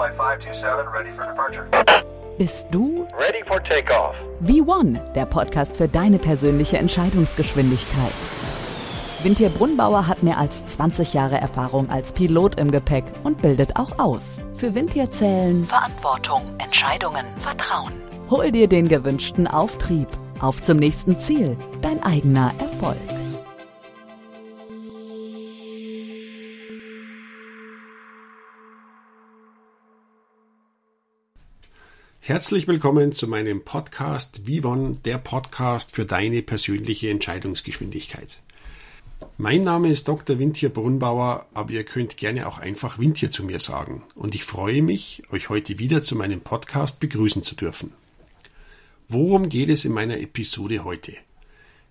Flight 527 ready for departure. Bist du Ready for takeoff. V1, der Podcast für deine persönliche Entscheidungsgeschwindigkeit? Vintier Brunnbauer hat mehr als 20 Jahre Erfahrung als Pilot im Gepäck und bildet auch aus. Für Vintier zählen Verantwortung, Entscheidungen, Vertrauen. Hol dir den gewünschten Auftrieb. Auf zum nächsten Ziel, dein eigener Erfolg. Herzlich willkommen zu meinem Podcast Vivon, der Podcast für deine persönliche Entscheidungsgeschwindigkeit. Mein Name ist Dr. Wintier Brunnbauer, aber ihr könnt gerne auch einfach Wintier zu mir sagen. Und ich freue mich, euch heute wieder zu meinem Podcast begrüßen zu dürfen. Worum geht es in meiner Episode heute?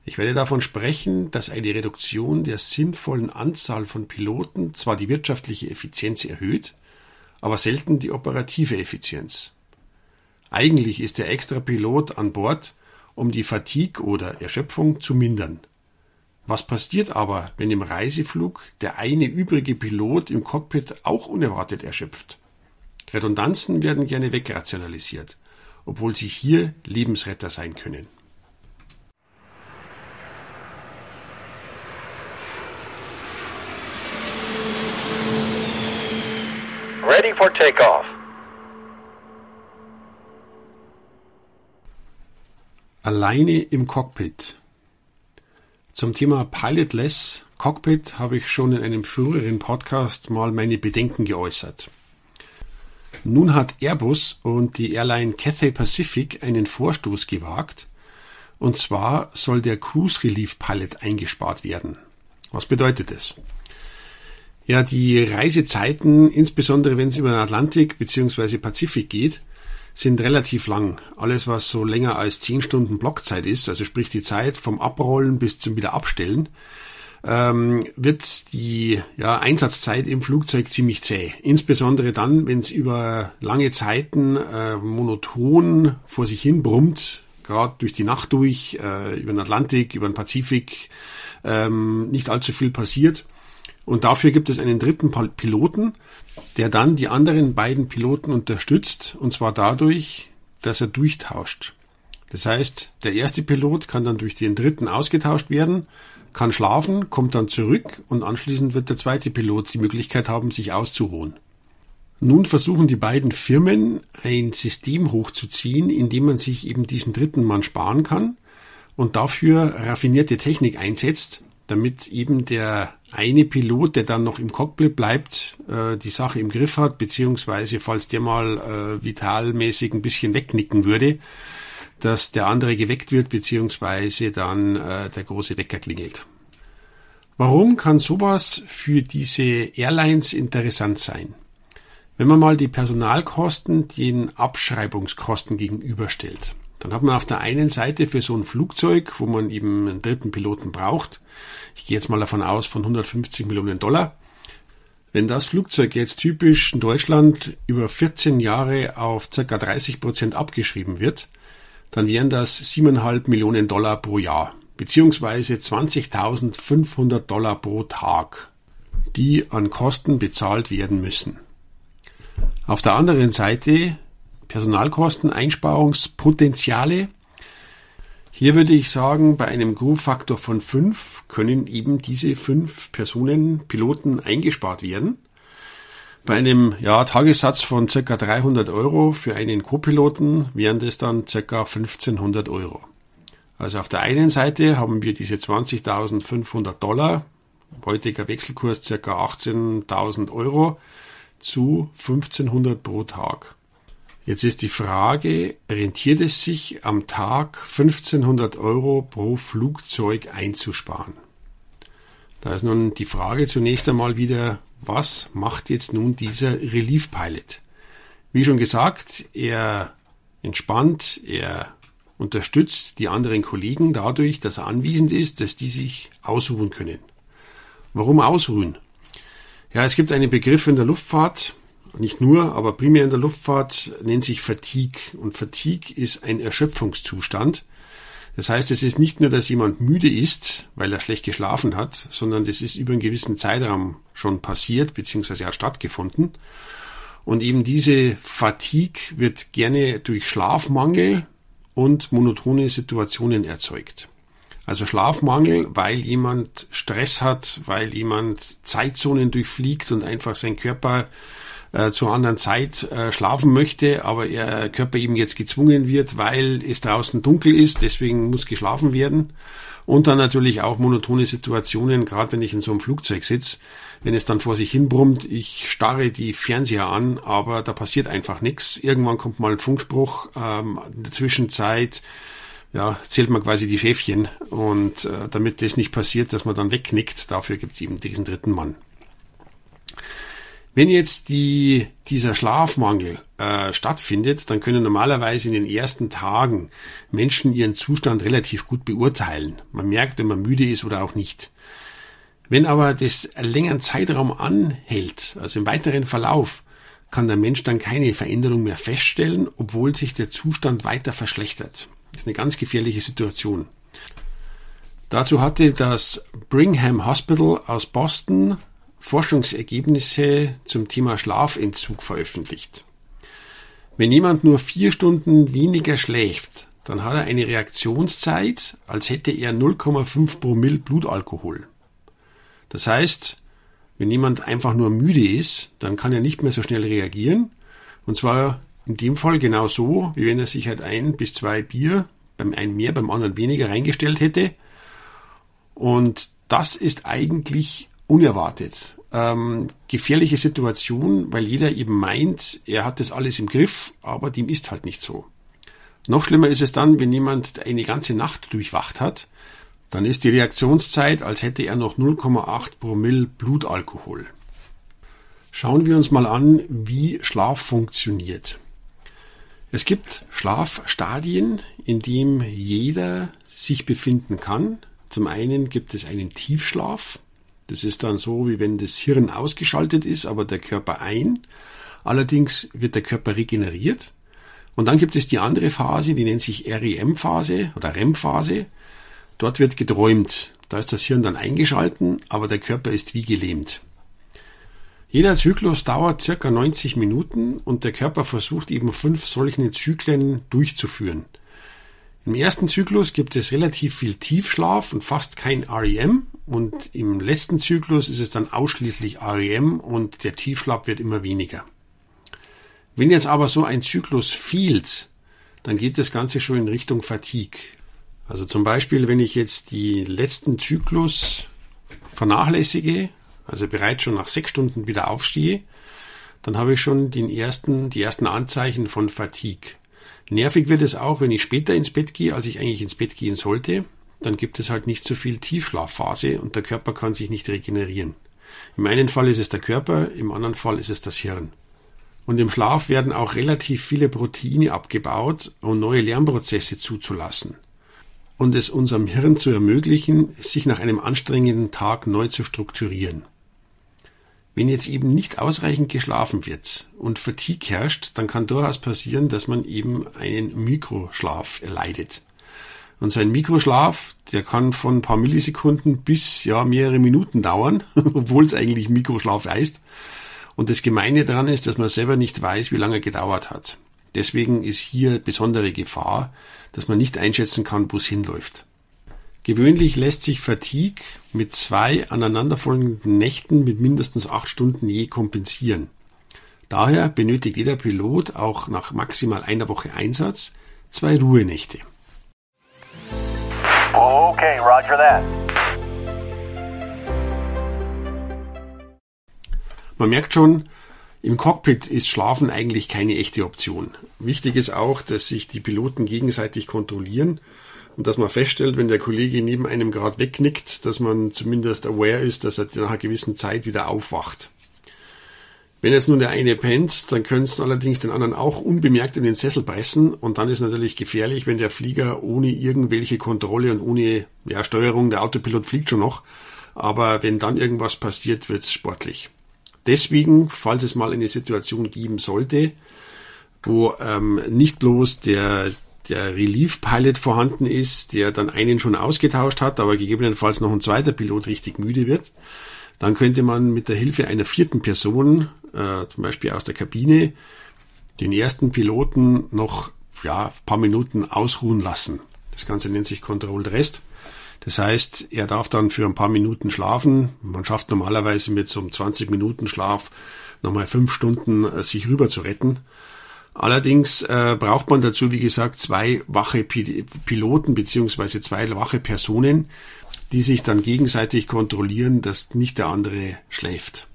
Ich werde davon sprechen, dass eine Reduktion der sinnvollen Anzahl von Piloten zwar die wirtschaftliche Effizienz erhöht, aber selten die operative Effizienz. Eigentlich ist der extra Pilot an Bord, um die Fatigue oder Erschöpfung zu mindern. Was passiert aber, wenn im Reiseflug der eine übrige Pilot im Cockpit auch unerwartet erschöpft? Redundanzen werden gerne wegrationalisiert, obwohl sie hier Lebensretter sein können. Ready for takeoff. Alleine im Cockpit. Zum Thema Pilotless Cockpit habe ich schon in einem früheren Podcast mal meine Bedenken geäußert. Nun hat Airbus und die Airline Cathay Pacific einen Vorstoß gewagt, und zwar soll der Cruise Relief Pilot eingespart werden. Was bedeutet es? Ja, die Reisezeiten, insbesondere wenn es über den Atlantik bzw. Pazifik geht, sind relativ lang. Alles, was so länger als 10 Stunden Blockzeit ist, also sprich die Zeit vom Abrollen bis zum Wiederabstellen, ähm, wird die ja, Einsatzzeit im Flugzeug ziemlich zäh. Insbesondere dann, wenn es über lange Zeiten äh, monoton vor sich hin brummt, gerade durch die Nacht durch, äh, über den Atlantik, über den Pazifik, ähm, nicht allzu viel passiert. Und dafür gibt es einen dritten Piloten, der dann die anderen beiden Piloten unterstützt, und zwar dadurch, dass er durchtauscht. Das heißt, der erste Pilot kann dann durch den dritten ausgetauscht werden, kann schlafen, kommt dann zurück und anschließend wird der zweite Pilot die Möglichkeit haben, sich auszuruhen. Nun versuchen die beiden Firmen ein System hochzuziehen, in dem man sich eben diesen dritten Mann sparen kann und dafür raffinierte Technik einsetzt, damit eben der eine Pilot, der dann noch im Cockpit bleibt, äh, die Sache im Griff hat, beziehungsweise falls der mal äh, vitalmäßig ein bisschen wegnicken würde, dass der andere geweckt wird, beziehungsweise dann äh, der große Wecker klingelt. Warum kann sowas für diese Airlines interessant sein? Wenn man mal die Personalkosten den Abschreibungskosten gegenüberstellt, dann hat man auf der einen Seite für so ein Flugzeug, wo man eben einen dritten Piloten braucht, ich gehe jetzt mal davon aus, von 150 Millionen Dollar. Wenn das Flugzeug jetzt typisch in Deutschland über 14 Jahre auf ca. 30 Prozent abgeschrieben wird, dann wären das 7,5 Millionen Dollar pro Jahr, beziehungsweise 20.500 Dollar pro Tag, die an Kosten bezahlt werden müssen. Auf der anderen Seite Personalkosteneinsparungspotenziale hier würde ich sagen, bei einem Crew-Faktor von fünf können eben diese fünf Personen, Piloten eingespart werden. Bei einem ja, Tagessatz von circa 300 Euro für einen Co-Piloten wären das dann circa 1500 Euro. Also auf der einen Seite haben wir diese 20.500 Dollar, heutiger Wechselkurs circa 18.000 Euro zu 1500 pro Tag. Jetzt ist die Frage, rentiert es sich am Tag 1500 Euro pro Flugzeug einzusparen? Da ist nun die Frage zunächst einmal wieder, was macht jetzt nun dieser Relief Pilot? Wie schon gesagt, er entspannt, er unterstützt die anderen Kollegen dadurch, dass er anwesend ist, dass die sich ausruhen können. Warum ausruhen? Ja, es gibt einen Begriff in der Luftfahrt, nicht nur, aber primär in der Luftfahrt nennt sich Fatigue. Und Fatigue ist ein Erschöpfungszustand. Das heißt, es ist nicht nur, dass jemand müde ist, weil er schlecht geschlafen hat, sondern das ist über einen gewissen Zeitraum schon passiert, beziehungsweise hat stattgefunden. Und eben diese Fatigue wird gerne durch Schlafmangel und monotone Situationen erzeugt. Also Schlafmangel, weil jemand Stress hat, weil jemand Zeitzonen durchfliegt und einfach sein Körper äh, zur anderen Zeit äh, schlafen möchte, aber er Körper eben jetzt gezwungen wird, weil es draußen dunkel ist, deswegen muss geschlafen werden. Und dann natürlich auch monotone Situationen, gerade wenn ich in so einem Flugzeug sitze, wenn es dann vor sich hin brummt, ich starre die Fernseher an, aber da passiert einfach nichts. Irgendwann kommt mal ein Funkspruch, ähm, in der Zwischenzeit ja, zählt man quasi die Schäfchen und äh, damit das nicht passiert, dass man dann wegknickt, dafür gibt es eben diesen dritten Mann. Wenn jetzt die, dieser Schlafmangel äh, stattfindet, dann können normalerweise in den ersten Tagen Menschen ihren Zustand relativ gut beurteilen. Man merkt, wenn man müde ist oder auch nicht. Wenn aber das längeren Zeitraum anhält, also im weiteren Verlauf, kann der Mensch dann keine Veränderung mehr feststellen, obwohl sich der Zustand weiter verschlechtert. Das ist eine ganz gefährliche Situation. Dazu hatte das Brigham Hospital aus Boston Forschungsergebnisse zum Thema Schlafentzug veröffentlicht. Wenn jemand nur vier Stunden weniger schläft, dann hat er eine Reaktionszeit, als hätte er 0,5 Promille Blutalkohol. Das heißt, wenn jemand einfach nur müde ist, dann kann er nicht mehr so schnell reagieren. Und zwar in dem Fall genau so, wie wenn er sich halt ein bis zwei Bier, beim einen mehr, beim anderen weniger reingestellt hätte. Und das ist eigentlich unerwartet. Ähm, gefährliche Situation, weil jeder eben meint, er hat das alles im Griff, aber dem ist halt nicht so. Noch schlimmer ist es dann, wenn jemand eine ganze Nacht durchwacht hat, dann ist die Reaktionszeit, als hätte er noch 0,8 Promille Blutalkohol. Schauen wir uns mal an, wie Schlaf funktioniert. Es gibt Schlafstadien, in dem jeder sich befinden kann. Zum einen gibt es einen Tiefschlaf, das ist dann so, wie wenn das Hirn ausgeschaltet ist, aber der Körper ein. Allerdings wird der Körper regeneriert. Und dann gibt es die andere Phase, die nennt sich REM-Phase oder REM-Phase. Dort wird geträumt. Da ist das Hirn dann eingeschalten, aber der Körper ist wie gelähmt. Jeder Zyklus dauert circa 90 Minuten und der Körper versucht eben fünf solchen Zyklen durchzuführen. Im ersten Zyklus gibt es relativ viel Tiefschlaf und fast kein REM und im letzten Zyklus ist es dann ausschließlich REM und der Tiefschlaf wird immer weniger. Wenn jetzt aber so ein Zyklus fehlt, dann geht das Ganze schon in Richtung Fatigue. Also zum Beispiel, wenn ich jetzt die letzten Zyklus vernachlässige, also bereits schon nach sechs Stunden wieder aufstehe, dann habe ich schon den ersten, die ersten Anzeichen von Fatigue. Nervig wird es auch, wenn ich später ins Bett gehe, als ich eigentlich ins Bett gehen sollte. Dann gibt es halt nicht so viel Tiefschlafphase und der Körper kann sich nicht regenerieren. Im einen Fall ist es der Körper, im anderen Fall ist es das Hirn. Und im Schlaf werden auch relativ viele Proteine abgebaut, um neue Lernprozesse zuzulassen. Und es unserem Hirn zu ermöglichen, sich nach einem anstrengenden Tag neu zu strukturieren. Wenn jetzt eben nicht ausreichend geschlafen wird und Fatigue herrscht, dann kann durchaus passieren, dass man eben einen Mikroschlaf erleidet. Und so ein Mikroschlaf, der kann von ein paar Millisekunden bis ja mehrere Minuten dauern, obwohl es eigentlich Mikroschlaf heißt. Und das Gemeine daran ist, dass man selber nicht weiß, wie lange er gedauert hat. Deswegen ist hier besondere Gefahr, dass man nicht einschätzen kann, wo es hinläuft. Gewöhnlich lässt sich Fatigue mit zwei aneinanderfolgenden Nächten mit mindestens acht Stunden je kompensieren. Daher benötigt jeder Pilot auch nach maximal einer Woche Einsatz zwei Ruhenächte. Okay, roger that. Man merkt schon, im Cockpit ist Schlafen eigentlich keine echte Option. Wichtig ist auch, dass sich die Piloten gegenseitig kontrollieren und dass man feststellt, wenn der Kollege neben einem gerade wegknickt, dass man zumindest aware ist, dass er nach einer gewissen Zeit wieder aufwacht. Wenn jetzt nun der eine pennt, dann können es allerdings den anderen auch unbemerkt in den Sessel pressen und dann ist natürlich gefährlich, wenn der Flieger ohne irgendwelche Kontrolle und ohne ja, Steuerung, der Autopilot fliegt schon noch, aber wenn dann irgendwas passiert, wird's sportlich. Deswegen, falls es mal eine Situation geben sollte, wo ähm, nicht bloß der der Relief-Pilot vorhanden ist, der dann einen schon ausgetauscht hat, aber gegebenenfalls noch ein zweiter Pilot richtig müde wird, dann könnte man mit der Hilfe einer vierten Person äh, zum Beispiel aus der Kabine, den ersten Piloten noch ja, paar Minuten ausruhen lassen. Das Ganze nennt sich Controlled Rest. Das heißt, er darf dann für ein paar Minuten schlafen. Man schafft normalerweise mit so einem 20 Minuten Schlaf nochmal fünf Stunden äh, sich rüber zu retten. Allerdings äh, braucht man dazu, wie gesagt, zwei wache Piloten beziehungsweise zwei wache Personen, die sich dann gegenseitig kontrollieren, dass nicht der andere schläft.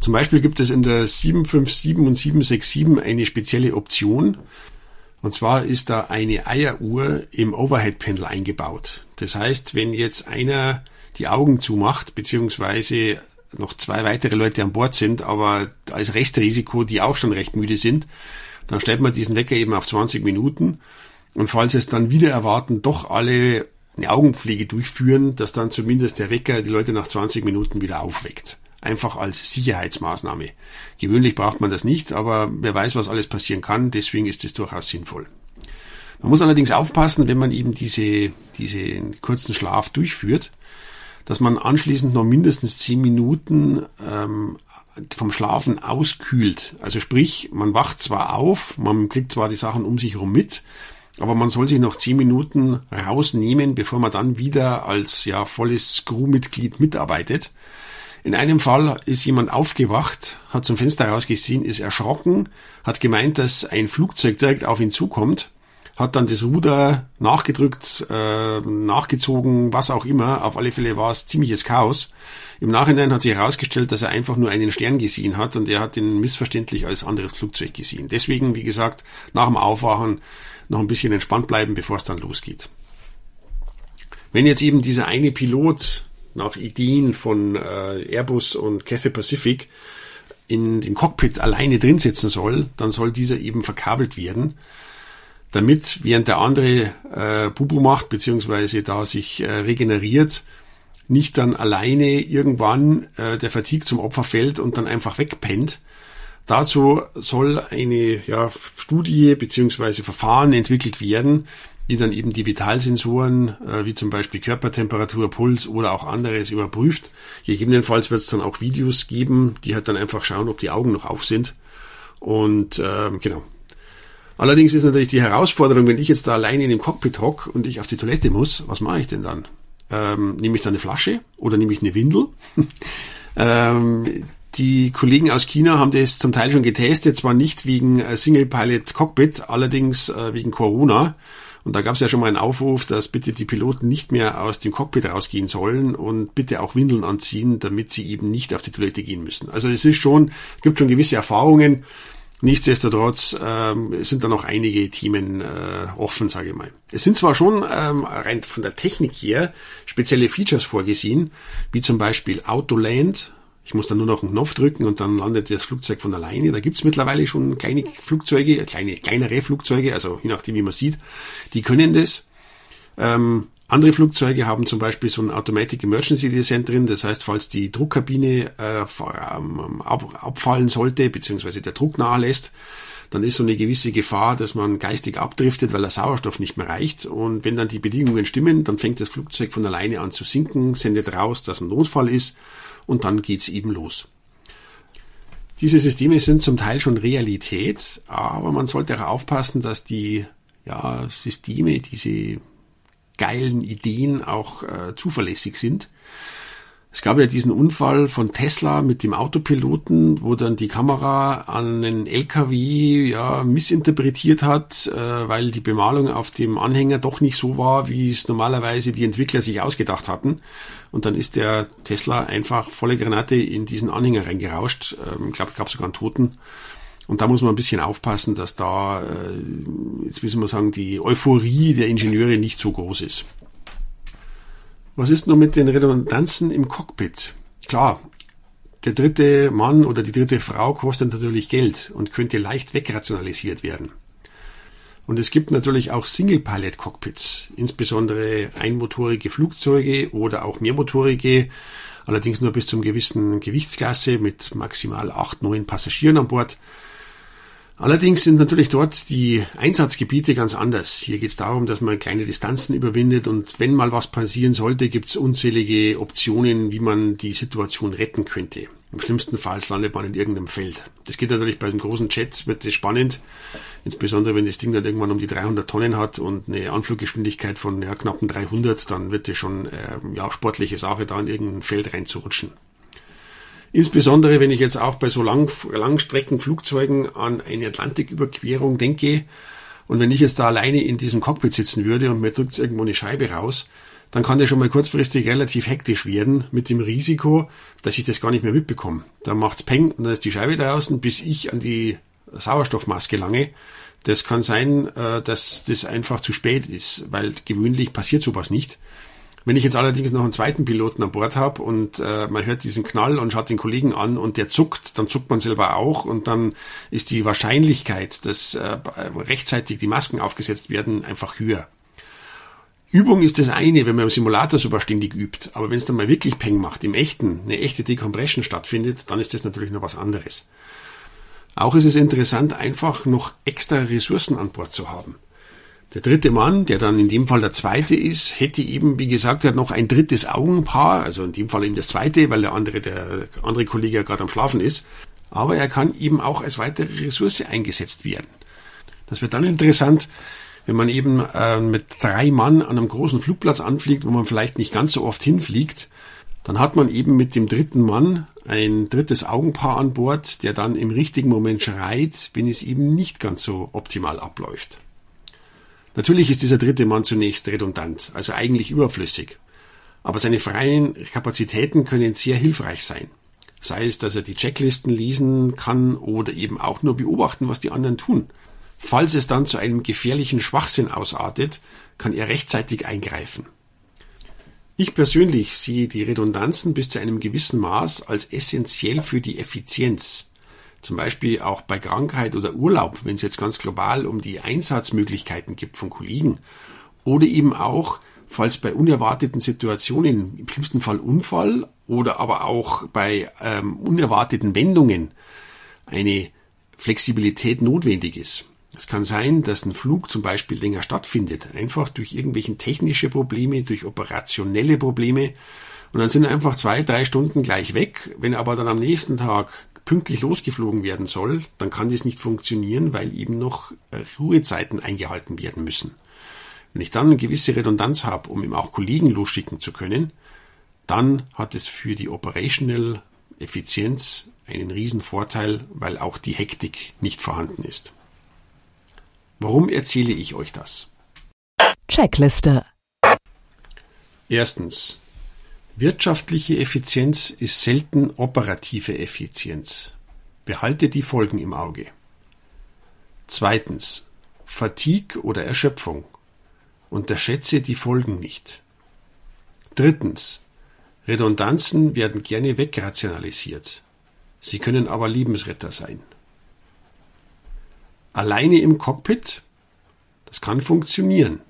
Zum Beispiel gibt es in der 757 und 767 eine spezielle Option. Und zwar ist da eine Eieruhr im Overhead-Panel eingebaut. Das heißt, wenn jetzt einer die Augen zumacht, beziehungsweise noch zwei weitere Leute an Bord sind, aber als Restrisiko, die auch schon recht müde sind, dann stellt man diesen Wecker eben auf 20 Minuten. Und falls es dann wieder erwarten, doch alle eine Augenpflege durchführen, dass dann zumindest der Wecker die Leute nach 20 Minuten wieder aufweckt einfach als Sicherheitsmaßnahme. Gewöhnlich braucht man das nicht, aber wer weiß, was alles passieren kann, deswegen ist es durchaus sinnvoll. Man muss allerdings aufpassen, wenn man eben diese, diese kurzen Schlaf durchführt, dass man anschließend noch mindestens zehn Minuten ähm, vom Schlafen auskühlt. Also sprich, man wacht zwar auf, man kriegt zwar die Sachen um sich herum mit, aber man soll sich noch zehn Minuten rausnehmen, bevor man dann wieder als ja volles Crewmitglied mitarbeitet. In einem Fall ist jemand aufgewacht, hat zum Fenster rausgesehen, ist erschrocken, hat gemeint, dass ein Flugzeug direkt auf ihn zukommt, hat dann das Ruder nachgedrückt, äh, nachgezogen, was auch immer. Auf alle Fälle war es ziemliches Chaos. Im Nachhinein hat sich herausgestellt, dass er einfach nur einen Stern gesehen hat und er hat ihn missverständlich als anderes Flugzeug gesehen. Deswegen, wie gesagt, nach dem Aufwachen noch ein bisschen entspannt bleiben, bevor es dann losgeht. Wenn jetzt eben dieser eine Pilot nach Ideen von äh, Airbus und Cathay Pacific in dem Cockpit alleine drin sitzen soll, dann soll dieser eben verkabelt werden, damit während der andere äh, Bubu macht, beziehungsweise da sich äh, regeneriert, nicht dann alleine irgendwann äh, der Fatigue zum Opfer fällt und dann einfach wegpennt. Dazu soll eine ja, Studie beziehungsweise Verfahren entwickelt werden, die dann eben die Vitalsensoren, äh, wie zum Beispiel Körpertemperatur, Puls oder auch anderes überprüft. Gegebenenfalls wird es dann auch Videos geben, die halt dann einfach schauen, ob die Augen noch auf sind. Und äh, genau. Allerdings ist natürlich die Herausforderung, wenn ich jetzt da alleine in dem Cockpit hock und ich auf die Toilette muss, was mache ich denn dann? Ähm, nehme ich dann eine Flasche oder nehme ich eine Windel? ähm, die Kollegen aus China haben das zum Teil schon getestet, zwar nicht wegen äh, Single Pilot Cockpit, allerdings äh, wegen Corona. Und da gab es ja schon mal einen Aufruf, dass bitte die Piloten nicht mehr aus dem Cockpit rausgehen sollen und bitte auch Windeln anziehen, damit sie eben nicht auf die Toilette gehen müssen. Also es ist schon, gibt schon gewisse Erfahrungen. Nichtsdestotrotz ähm, sind da noch einige Themen äh, offen, sage ich mal. Es sind zwar schon ähm, rein von der Technik her spezielle Features vorgesehen, wie zum Beispiel Autoland, ich muss dann nur noch einen Knopf drücken und dann landet das Flugzeug von alleine. Da gibt's mittlerweile schon kleine Flugzeuge, kleine, kleinere Flugzeuge, also je nachdem, wie man sieht, die können das. Ähm, andere Flugzeuge haben zum Beispiel so ein Automatic Emergency Descent drin, das heißt, falls die Druckkabine äh, ähm, ab, abfallen sollte, beziehungsweise der Druck nachlässt, dann ist so eine gewisse Gefahr, dass man geistig abdriftet, weil der Sauerstoff nicht mehr reicht. Und wenn dann die Bedingungen stimmen, dann fängt das Flugzeug von alleine an zu sinken, sendet raus, dass ein Notfall ist und dann geht's eben los. Diese Systeme sind zum Teil schon Realität, aber man sollte auch aufpassen, dass die ja, Systeme, diese geilen Ideen auch äh, zuverlässig sind. Es gab ja diesen Unfall von Tesla mit dem Autopiloten, wo dann die Kamera an einen LKW ja missinterpretiert hat, äh, weil die Bemalung auf dem Anhänger doch nicht so war, wie es normalerweise die Entwickler sich ausgedacht hatten. Und dann ist der Tesla einfach volle Granate in diesen Anhänger reingerauscht. Ähm, ich glaube, es gab sogar einen Toten. Und da muss man ein bisschen aufpassen, dass da, äh, jetzt müssen wir sagen, die Euphorie der Ingenieure nicht so groß ist. Was ist nun mit den Redundanzen im Cockpit? Klar, der dritte Mann oder die dritte Frau kostet natürlich Geld und könnte leicht wegrationalisiert werden. Und es gibt natürlich auch Single-Pilot-Cockpits, insbesondere einmotorige Flugzeuge oder auch mehrmotorige, allerdings nur bis zum gewissen Gewichtsklasse mit maximal acht, neun Passagieren an Bord. Allerdings sind natürlich dort die Einsatzgebiete ganz anders. Hier geht es darum, dass man kleine Distanzen überwindet und wenn mal was passieren sollte, gibt es unzählige Optionen, wie man die Situation retten könnte. Im schlimmsten Fall landet man in irgendeinem Feld. Das geht natürlich bei einem großen Jet, wird das spannend, insbesondere wenn das Ding dann irgendwann um die 300 Tonnen hat und eine Anfluggeschwindigkeit von ja, knappen 300, dann wird das schon äh, ja, sportliche Sache, da in irgendein Feld reinzurutschen. Insbesondere, wenn ich jetzt auch bei so lang, Langstreckenflugzeugen an eine Atlantiküberquerung denke und wenn ich jetzt da alleine in diesem Cockpit sitzen würde und mir drückt irgendwo eine Scheibe raus, dann kann der schon mal kurzfristig relativ hektisch werden mit dem Risiko, dass ich das gar nicht mehr mitbekomme. Dann macht's Peng und dann ist die Scheibe draußen, bis ich an die Sauerstoffmaske lange. Das kann sein, äh, dass das einfach zu spät ist, weil gewöhnlich passiert sowas nicht. Wenn ich jetzt allerdings noch einen zweiten Piloten an Bord habe und äh, man hört diesen Knall und schaut den Kollegen an und der zuckt, dann zuckt man selber auch und dann ist die Wahrscheinlichkeit, dass äh, rechtzeitig die Masken aufgesetzt werden, einfach höher. Übung ist das eine, wenn man im Simulator super ständig übt, aber wenn es dann mal wirklich Peng macht, im echten, eine echte Decompression stattfindet, dann ist das natürlich noch was anderes. Auch ist es interessant, einfach noch extra Ressourcen an Bord zu haben. Der dritte Mann, der dann in dem Fall der zweite ist, hätte eben, wie gesagt, hat noch ein drittes Augenpaar, also in dem Fall eben das zweite, weil der andere, der andere Kollege ja gerade am Schlafen ist. Aber er kann eben auch als weitere Ressource eingesetzt werden. Das wird dann interessant, wenn man eben äh, mit drei Mann an einem großen Flugplatz anfliegt, wo man vielleicht nicht ganz so oft hinfliegt, dann hat man eben mit dem dritten Mann ein drittes Augenpaar an Bord, der dann im richtigen Moment schreit, wenn es eben nicht ganz so optimal abläuft. Natürlich ist dieser dritte Mann zunächst redundant, also eigentlich überflüssig. Aber seine freien Kapazitäten können sehr hilfreich sein. Sei es, dass er die Checklisten lesen kann oder eben auch nur beobachten, was die anderen tun. Falls es dann zu einem gefährlichen Schwachsinn ausartet, kann er rechtzeitig eingreifen. Ich persönlich sehe die Redundanzen bis zu einem gewissen Maß als essentiell für die Effizienz. Zum Beispiel auch bei Krankheit oder Urlaub, wenn es jetzt ganz global um die Einsatzmöglichkeiten gibt von Kollegen. Oder eben auch, falls bei unerwarteten Situationen, im schlimmsten Fall Unfall oder aber auch bei ähm, unerwarteten Wendungen eine Flexibilität notwendig ist. Es kann sein, dass ein Flug zum Beispiel länger stattfindet, einfach durch irgendwelche technische Probleme, durch operationelle Probleme. Und dann sind einfach zwei, drei Stunden gleich weg. Wenn aber dann am nächsten Tag pünktlich losgeflogen werden soll, dann kann das nicht funktionieren, weil eben noch äh, Ruhezeiten eingehalten werden müssen. Wenn ich dann eine gewisse Redundanz habe, um eben auch Kollegen losschicken zu können, dann hat es für die Operational Effizienz einen riesen Vorteil, weil auch die Hektik nicht vorhanden ist. Warum erzähle ich euch das? Checkliste. Erstens. Wirtschaftliche Effizienz ist selten operative Effizienz. Behalte die Folgen im Auge. Zweitens. Fatigue oder Erschöpfung. Unterschätze die Folgen nicht. Drittens. Redundanzen werden gerne wegrationalisiert. Sie können aber Lebensretter sein. Alleine im Cockpit? Das kann funktionieren,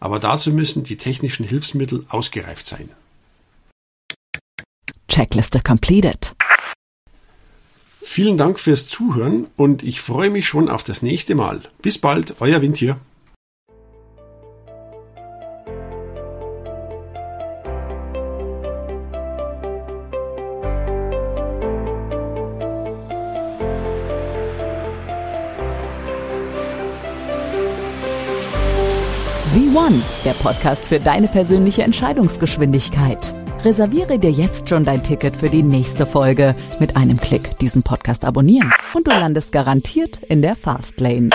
aber dazu müssen die technischen Hilfsmittel ausgereift sein. Checkliste completed. Vielen Dank fürs Zuhören und ich freue mich schon auf das nächste Mal. Bis bald, euer Wind hier. V1, der Podcast für deine persönliche Entscheidungsgeschwindigkeit. Reserviere dir jetzt schon dein Ticket für die nächste Folge. Mit einem Klick diesen Podcast abonnieren und du landest garantiert in der Fastlane.